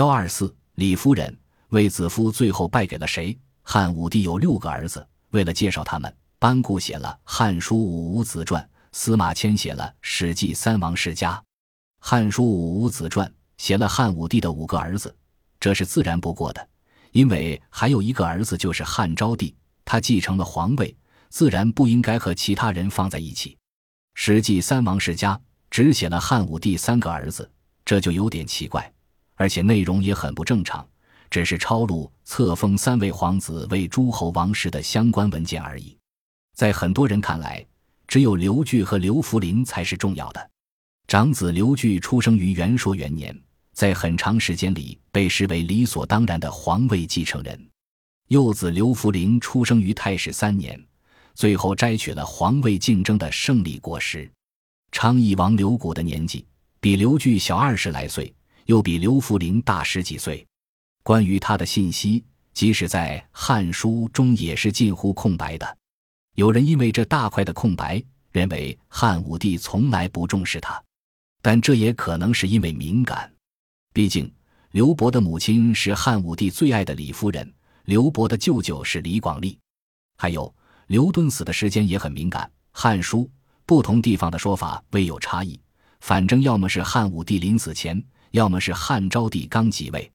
幺二四李夫人，卫子夫最后败给了谁？汉武帝有六个儿子，为了介绍他们，班固写了《汉书·武武子传》，司马迁写了《史记·三王世家》。《汉书·武武子传》写了汉武帝的五个儿子，这是自然不过的，因为还有一个儿子就是汉昭帝，他继承了皇位，自然不应该和其他人放在一起。《史记·三王世家》只写了汉武帝三个儿子，这就有点奇怪。而且内容也很不正常，只是抄录册封三位皇子为诸侯王室的相关文件而已。在很多人看来，只有刘据和刘弗陵才是重要的。长子刘据出生于元朔元年，在很长时间里被视为理所当然的皇位继承人。幼子刘弗陵出生于太始三年，最后摘取了皇位竞争的胜利果实。昌邑王刘谷的年纪比刘据小二十来岁。又比刘弗陵大十几岁，关于他的信息，即使在《汉书》中也是近乎空白的。有人因为这大块的空白，认为汉武帝从来不重视他，但这也可能是因为敏感。毕竟刘伯的母亲是汉武帝最爱的李夫人，刘伯的舅舅是李广利，还有刘敦死的时间也很敏感。《汉书》不同地方的说法未有差异，反正要么是汉武帝临死前。要么是汉昭帝刚即位，